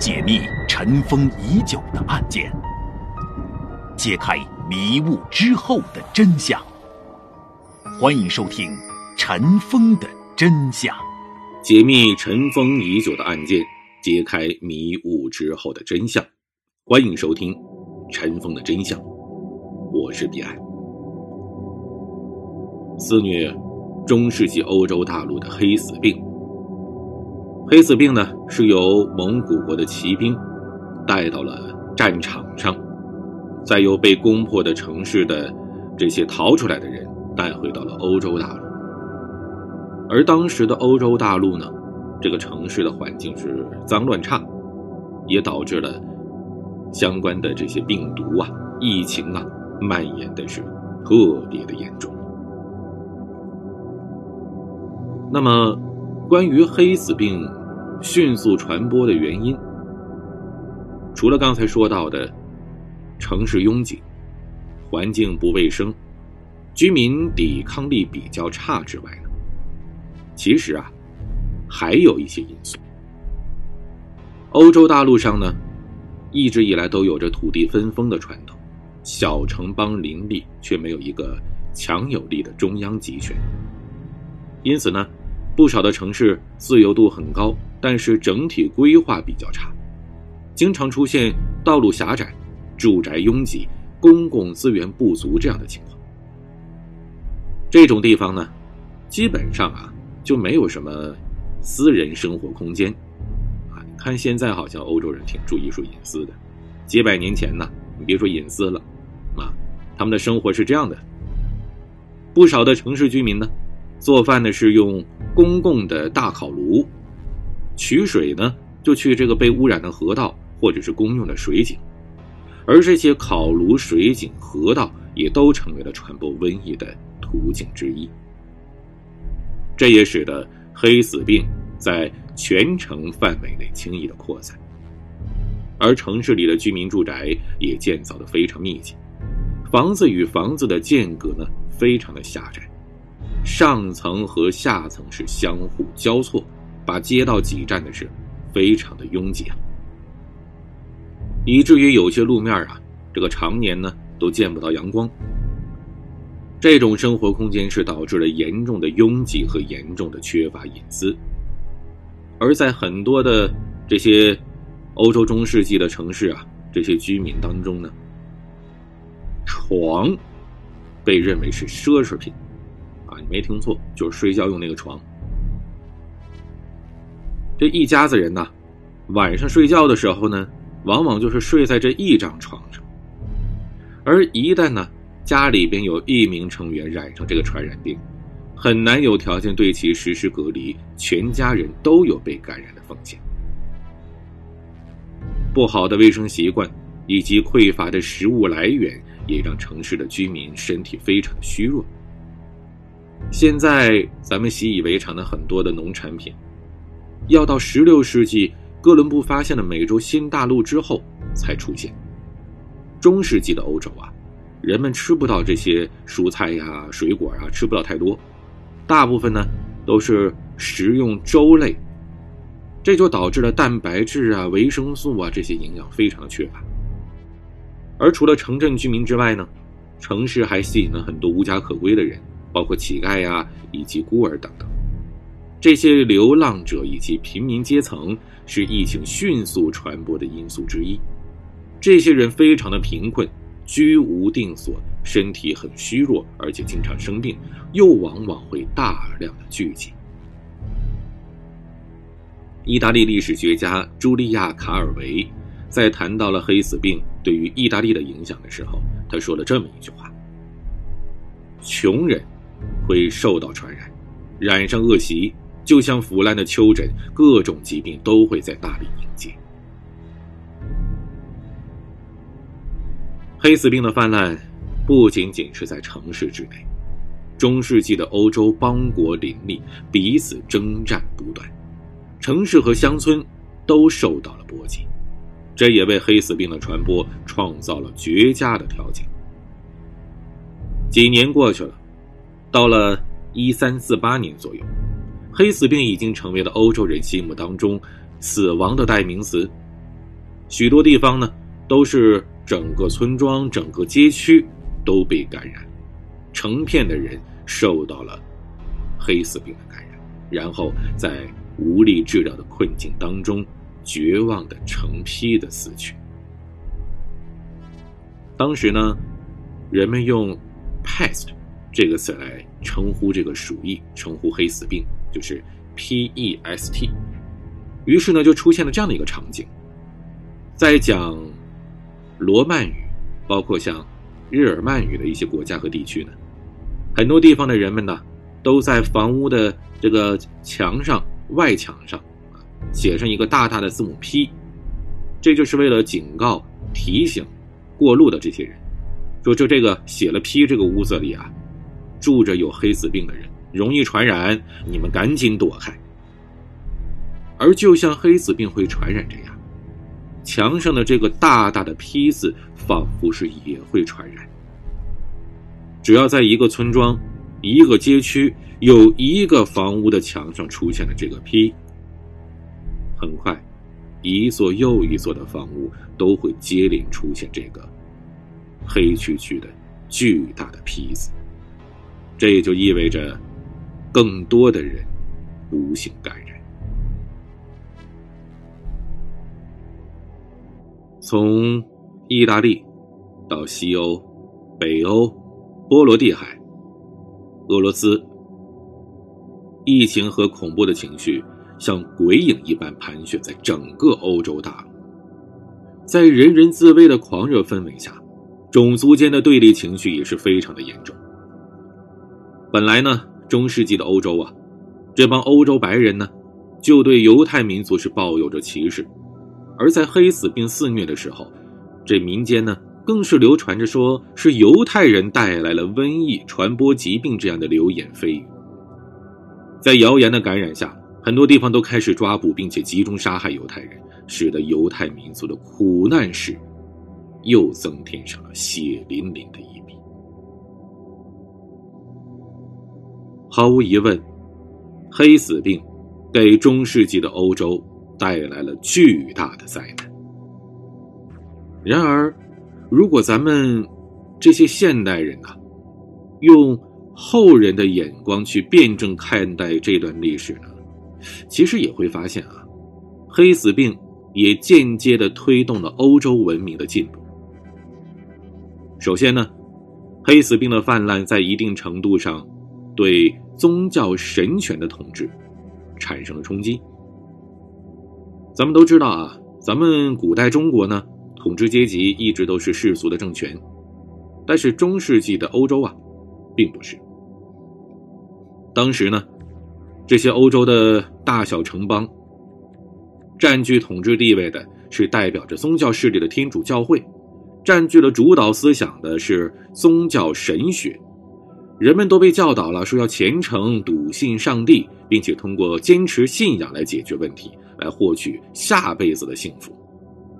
解密尘封已久的案件，揭开迷雾之后的真相。欢迎收听《尘封的真相》，解密尘封已久的案件，揭开迷雾之后的真相。欢迎收听《尘封的真相》，我是彼岸。肆虐中世纪欧洲大陆的黑死病。黑死病呢，是由蒙古国的骑兵带到了战场上，再由被攻破的城市的这些逃出来的人带回到了欧洲大陆。而当时的欧洲大陆呢，这个城市的环境是脏乱差，也导致了相关的这些病毒啊、疫情啊蔓延的是特别的严重。那么，关于黑死病。迅速传播的原因，除了刚才说到的城市拥挤、环境不卫生、居民抵抗力比较差之外呢，其实啊，还有一些因素。欧洲大陆上呢，一直以来都有着土地分封的传统，小城邦林立，却没有一个强有力的中央集权，因此呢。不少的城市自由度很高，但是整体规划比较差，经常出现道路狭窄、住宅拥挤、公共资源不足这样的情况。这种地方呢，基本上啊就没有什么私人生活空间啊。看现在好像欧洲人挺注意说隐私的，几百年前呢，你别说隐私了啊，他们的生活是这样的。不少的城市居民呢。做饭呢是用公共的大烤炉，取水呢就去这个被污染的河道或者是公用的水井，而这些烤炉、水井、河道也都成为了传播瘟疫的途径之一。这也使得黑死病在全城范围内轻易的扩散，而城市里的居民住宅也建造的非常密集，房子与房子的间隔呢非常的狭窄。上层和下层是相互交错，把街道挤占的是非常的拥挤啊，以至于有些路面啊，这个常年呢都见不到阳光。这种生活空间是导致了严重的拥挤和严重的缺乏隐私。而在很多的这些欧洲中世纪的城市啊，这些居民当中呢，床被认为是奢侈品。啊，你没听错，就是睡觉用那个床。这一家子人呐，晚上睡觉的时候呢，往往就是睡在这一张床上。而一旦呢，家里边有一名成员染上这个传染病，很难有条件对其实施隔离，全家人都有被感染的风险。不好的卫生习惯以及匮乏的食物来源，也让城市的居民身体非常的虚弱。现在咱们习以为常的很多的农产品，要到十六世纪哥伦布发现了美洲新大陆之后才出现。中世纪的欧洲啊，人们吃不到这些蔬菜呀、水果啊，吃不到太多，大部分呢都是食用粥类，这就导致了蛋白质啊、维生素啊这些营养非常的缺乏。而除了城镇居民之外呢，城市还吸引了很多无家可归的人。包括乞丐呀，以及孤儿等等，这些流浪者以及平民阶层是疫情迅速传播的因素之一。这些人非常的贫困，居无定所，身体很虚弱，而且经常生病，又往往会大量的聚集。意大利历史学家朱利亚·卡尔维在谈到了黑死病对于意大利的影响的时候，他说了这么一句话：“穷人。”会受到传染，染上恶习，就像腐烂的丘疹，各种疾病都会在大理迎接。黑死病的泛滥不仅仅是在城市之内，中世纪的欧洲邦国林立，彼此征战不断，城市和乡村都受到了波及，这也为黑死病的传播创造了绝佳的条件。几年过去了。到了一三四八年左右，黑死病已经成为了欧洲人心目当中死亡的代名词，许多地方呢都是整个村庄、整个街区都被感染，成片的人受到了黑死病的感染，然后在无力治疗的困境当中，绝望的成批的死去。当时呢，人们用 “pest” 这个词来称呼这个鼠疫，称呼黑死病，就是 P-E-S-T。于是呢，就出现了这样的一个场景，在讲罗曼语，包括像日耳曼语的一些国家和地区呢，很多地方的人们呢，都在房屋的这个墙上、外墙上啊，写上一个大大的字母 P，这就是为了警告、提醒过路的这些人，说就这个写了 P 这个屋子里啊，住着有黑死病的人，容易传染，你们赶紧躲开。而就像黑死病会传染这样，墙上的这个大大的批字，仿佛是也会传染。只要在一个村庄、一个街区有一个房屋的墙上出现了这个批，很快，一座又一座的房屋都会接连出现这个黑黢黢的巨大的批字。这也就意味着，更多的人不幸感染。从意大利到西欧、北欧、波罗的海、俄罗斯，疫情和恐怖的情绪像鬼影一般盘旋在整个欧洲大陆。在人人自危的狂热氛围下，种族间的对立情绪也是非常的严重。本来呢，中世纪的欧洲啊，这帮欧洲白人呢，就对犹太民族是抱有着歧视。而在黑死病肆虐的时候，这民间呢更是流传着说是犹太人带来了瘟疫、传播疾病这样的流言蜚语。在谣言的感染下，很多地方都开始抓捕并且集中杀害犹太人，使得犹太民族的苦难史又增添上了血淋淋的一毫无疑问，黑死病给中世纪的欧洲。带来了巨大的灾难。然而，如果咱们这些现代人啊，用后人的眼光去辩证看待这段历史呢，其实也会发现啊，黑死病也间接的推动了欧洲文明的进步。首先呢，黑死病的泛滥在一定程度上对宗教神权的统治产生了冲击。咱们都知道啊，咱们古代中国呢，统治阶级一直都是世俗的政权，但是中世纪的欧洲啊，并不是。当时呢，这些欧洲的大小城邦，占据统治地位的是代表着宗教势力的天主教会，占据了主导思想的是宗教神学，人们都被教导了说要虔诚笃信上帝，并且通过坚持信仰来解决问题。来获取下辈子的幸福，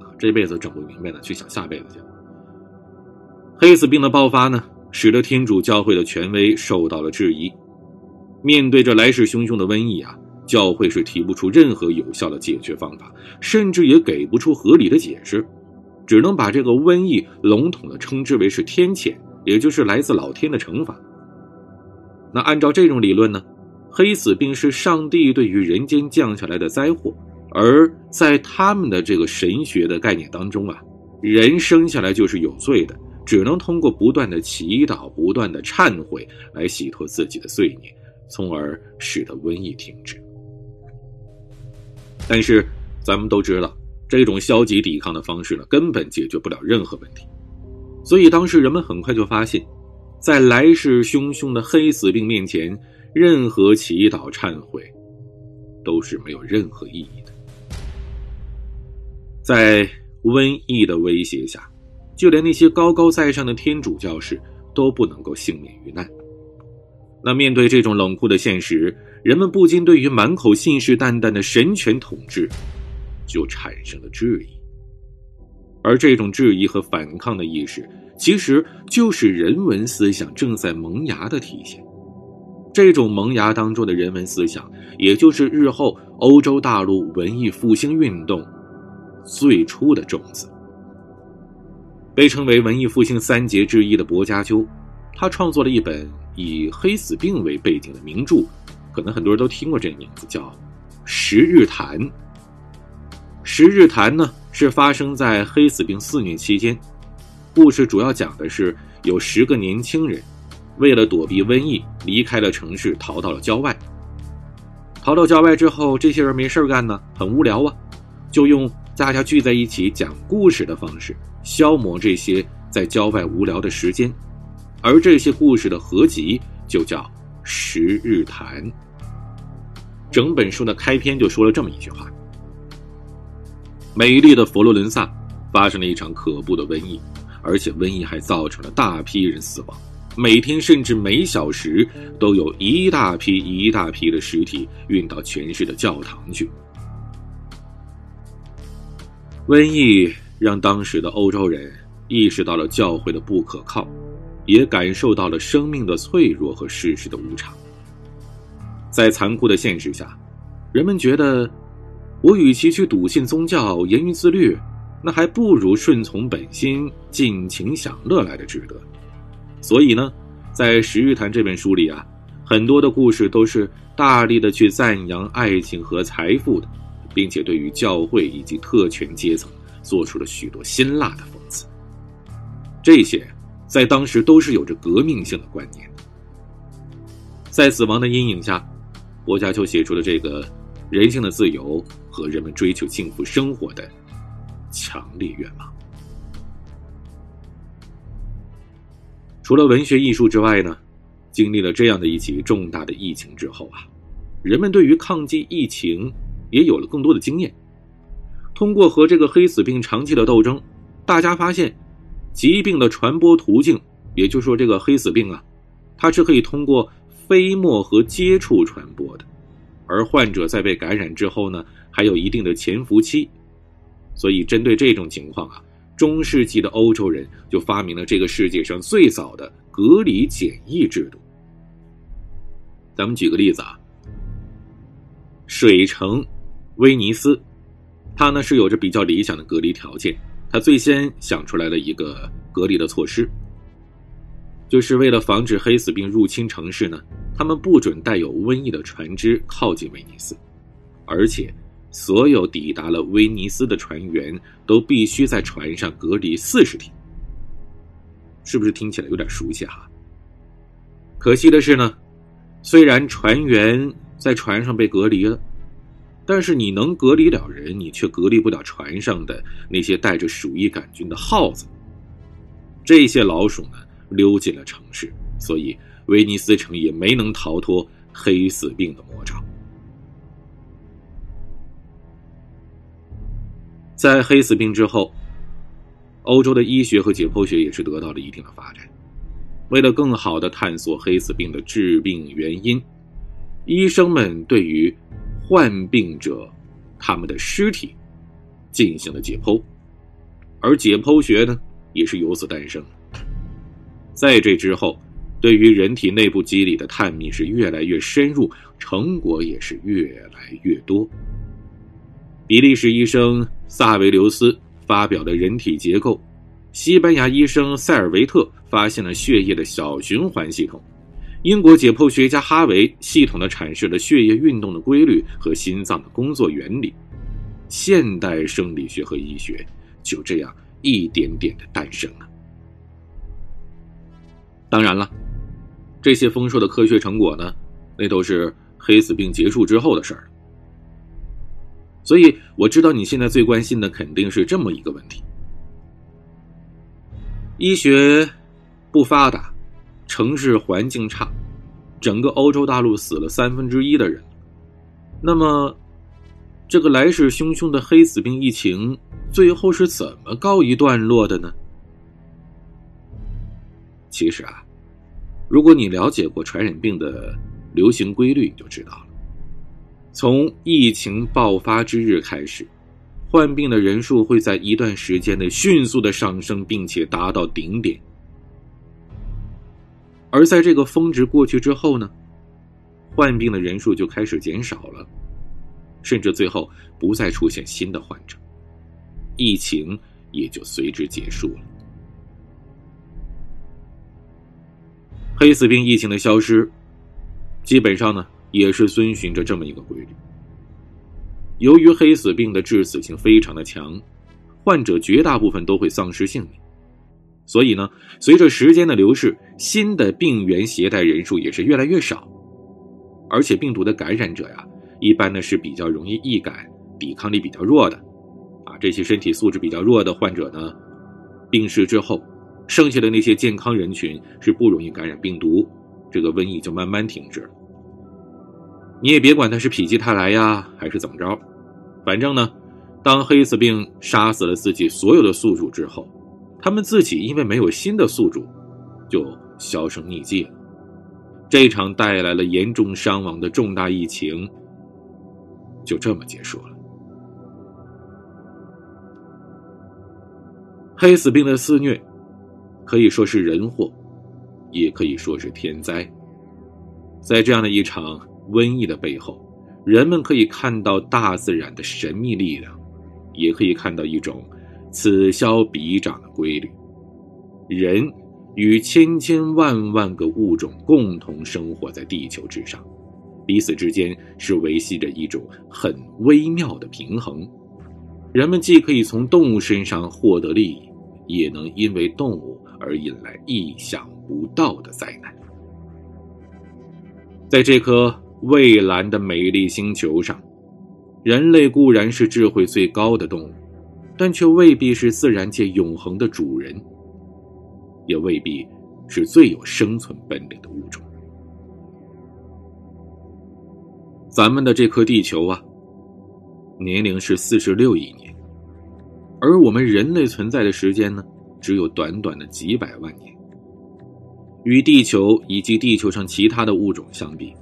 啊，这辈子整不明白的去想下辈子去。黑死病的爆发呢，使得天主教会的权威受到了质疑。面对着来势汹汹的瘟疫啊，教会是提不出任何有效的解决方法，甚至也给不出合理的解释，只能把这个瘟疫笼统的称之为是天谴，也就是来自老天的惩罚。那按照这种理论呢？黑死病是上帝对于人间降下来的灾祸，而在他们的这个神学的概念当中啊，人生下来就是有罪的，只能通过不断的祈祷、不断的忏悔来洗脱自己的罪孽，从而使得瘟疫停止。但是咱们都知道，这种消极抵抗的方式呢，根本解决不了任何问题，所以当时人们很快就发现，在来势汹汹的黑死病面前。任何祈祷、忏悔，都是没有任何意义的。在瘟疫的威胁下，就连那些高高在上的天主教士都不能够幸免于难。那面对这种冷酷的现实，人们不禁对于满口信誓旦旦的神权统治，就产生了质疑。而这种质疑和反抗的意识，其实就是人文思想正在萌芽的体现。这种萌芽当中的人文思想，也就是日后欧洲大陆文艺复兴运动最初的种子。被称为文艺复兴三杰之一的薄伽丘，他创作了一本以黑死病为背景的名著，可能很多人都听过这个名字，叫《十日谈》。《十日谈》呢是发生在黑死病肆虐期间，故事主要讲的是有十个年轻人，为了躲避瘟疫，离开了城市，逃到了郊外。逃到郊外之后，这些人没事干呢，很无聊啊，就用大家聚在一起讲故事的方式消磨这些在郊外无聊的时间，而这些故事的合集就叫《十日谈》。整本书的开篇就说了这么一句话：“美丽的佛罗伦萨发生了一场可怖的瘟疫，而且瘟疫还造成了大批人死亡。”每天甚至每小时都有一大批一大批的尸体运到全市的教堂去。瘟疫让当时的欧洲人意识到了教会的不可靠，也感受到了生命的脆弱和世事的无常。在残酷的现实下，人们觉得，我与其去笃信宗教、严于自律，那还不如顺从本心、尽情享乐来的值得。所以呢，在《十日谈》这本书里啊，很多的故事都是大力的去赞扬爱情和财富的，并且对于教会以及特权阶层做出了许多辛辣的讽刺。这些在当时都是有着革命性的观念。在死亡的阴影下，薄伽丘写出了这个人性的自由和人们追求幸福生活的强烈愿望。除了文学艺术之外呢，经历了这样的一起重大的疫情之后啊，人们对于抗击疫情也有了更多的经验。通过和这个黑死病长期的斗争，大家发现，疾病的传播途径，也就是说这个黑死病啊，它是可以通过飞沫和接触传播的，而患者在被感染之后呢，还有一定的潜伏期，所以针对这种情况啊。中世纪的欧洲人就发明了这个世界上最早的隔离检疫制度。咱们举个例子啊，水城威尼斯，它呢是有着比较理想的隔离条件。它最先想出来了一个隔离的措施，就是为了防止黑死病入侵城市呢，他们不准带有瘟疫的船只靠近威尼斯，而且。所有抵达了威尼斯的船员都必须在船上隔离四十天，是不是听起来有点熟悉哈？可惜的是呢，虽然船员在船上被隔离了，但是你能隔离了人，你却隔离不了船上的那些带着鼠疫杆菌的耗子。这些老鼠呢，溜进了城市，所以威尼斯城也没能逃脱黑死病的魔爪。在黑死病之后，欧洲的医学和解剖学也是得到了一定的发展。为了更好的探索黑死病的致病原因，医生们对于患病者他们的尸体进行了解剖，而解剖学呢也是由此诞生。在这之后，对于人体内部机理的探秘是越来越深入，成果也是越来越多。比利时医生萨维留斯发表了人体结构，西班牙医生塞尔维特发现了血液的小循环系统，英国解剖学家哈维系统的阐释了血液运动的规律和心脏的工作原理，现代生理学和医学就这样一点点的诞生了。当然了，这些丰硕的科学成果呢，那都是黑死病结束之后的事儿。所以我知道你现在最关心的肯定是这么一个问题：医学不发达，城市环境差，整个欧洲大陆死了三分之一的人。那么，这个来势汹汹的黑死病疫情最后是怎么告一段落的呢？其实啊，如果你了解过传染病的流行规律，你就知道了。从疫情爆发之日开始，患病的人数会在一段时间内迅速的上升，并且达到顶点。而在这个峰值过去之后呢，患病的人数就开始减少了，甚至最后不再出现新的患者。疫情也就随之结束了。黑死病疫情的消失，基本上呢也是遵循着这么一个规律。由于黑死病的致死性非常的强，患者绝大部分都会丧失性命，所以呢，随着时间的流逝，新的病原携带人数也是越来越少，而且病毒的感染者呀，一般呢是比较容易易感、抵抗力比较弱的，啊，这些身体素质比较弱的患者呢，病逝之后，剩下的那些健康人群是不容易感染病毒，这个瘟疫就慢慢停滞了。你也别管他是否极泰来呀，还是怎么着，反正呢，当黑死病杀死了自己所有的宿主之后，他们自己因为没有新的宿主，就销声匿迹了。这场带来了严重伤亡的重大疫情，就这么结束了。黑死病的肆虐，可以说是人祸，也可以说是天灾。在这样的一场。瘟疫的背后，人们可以看到大自然的神秘力量，也可以看到一种此消彼长的规律。人与千千万万个物种共同生活在地球之上，彼此之间是维系着一种很微妙的平衡。人们既可以从动物身上获得利益，也能因为动物而引来意想不到的灾难。在这颗。蔚蓝的美丽星球上，人类固然是智慧最高的动物，但却未必是自然界永恒的主人，也未必是最有生存本领的物种。咱们的这颗地球啊，年龄是四十六亿年，而我们人类存在的时间呢，只有短短的几百万年。与地球以及地球上其他的物种相比，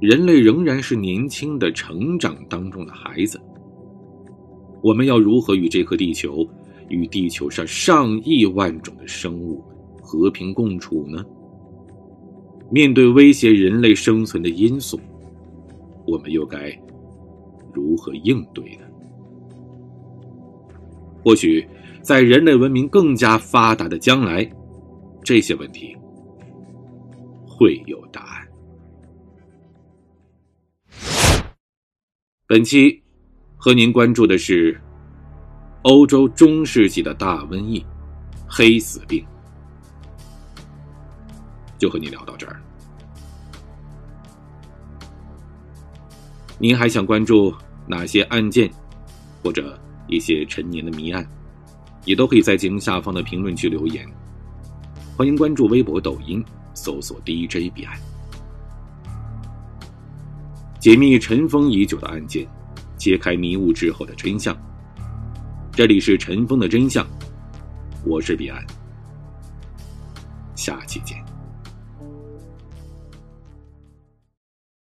人类仍然是年轻的成长当中的孩子。我们要如何与这颗地球、与地球上上亿万种的生物和平共处呢？面对威胁人类生存的因素，我们又该如何应对呢？或许，在人类文明更加发达的将来，这些问题会有答案。本期和您关注的是欧洲中世纪的大瘟疫——黑死病，就和你聊到这儿。您还想关注哪些案件或者一些陈年的谜案，也都可以在节目下方的评论区留言。欢迎关注微博、抖音，搜索 DJ 彼岸。解密尘封已久的案件，揭开迷雾之后的真相。这里是尘封的真相，我是彼岸，下期见。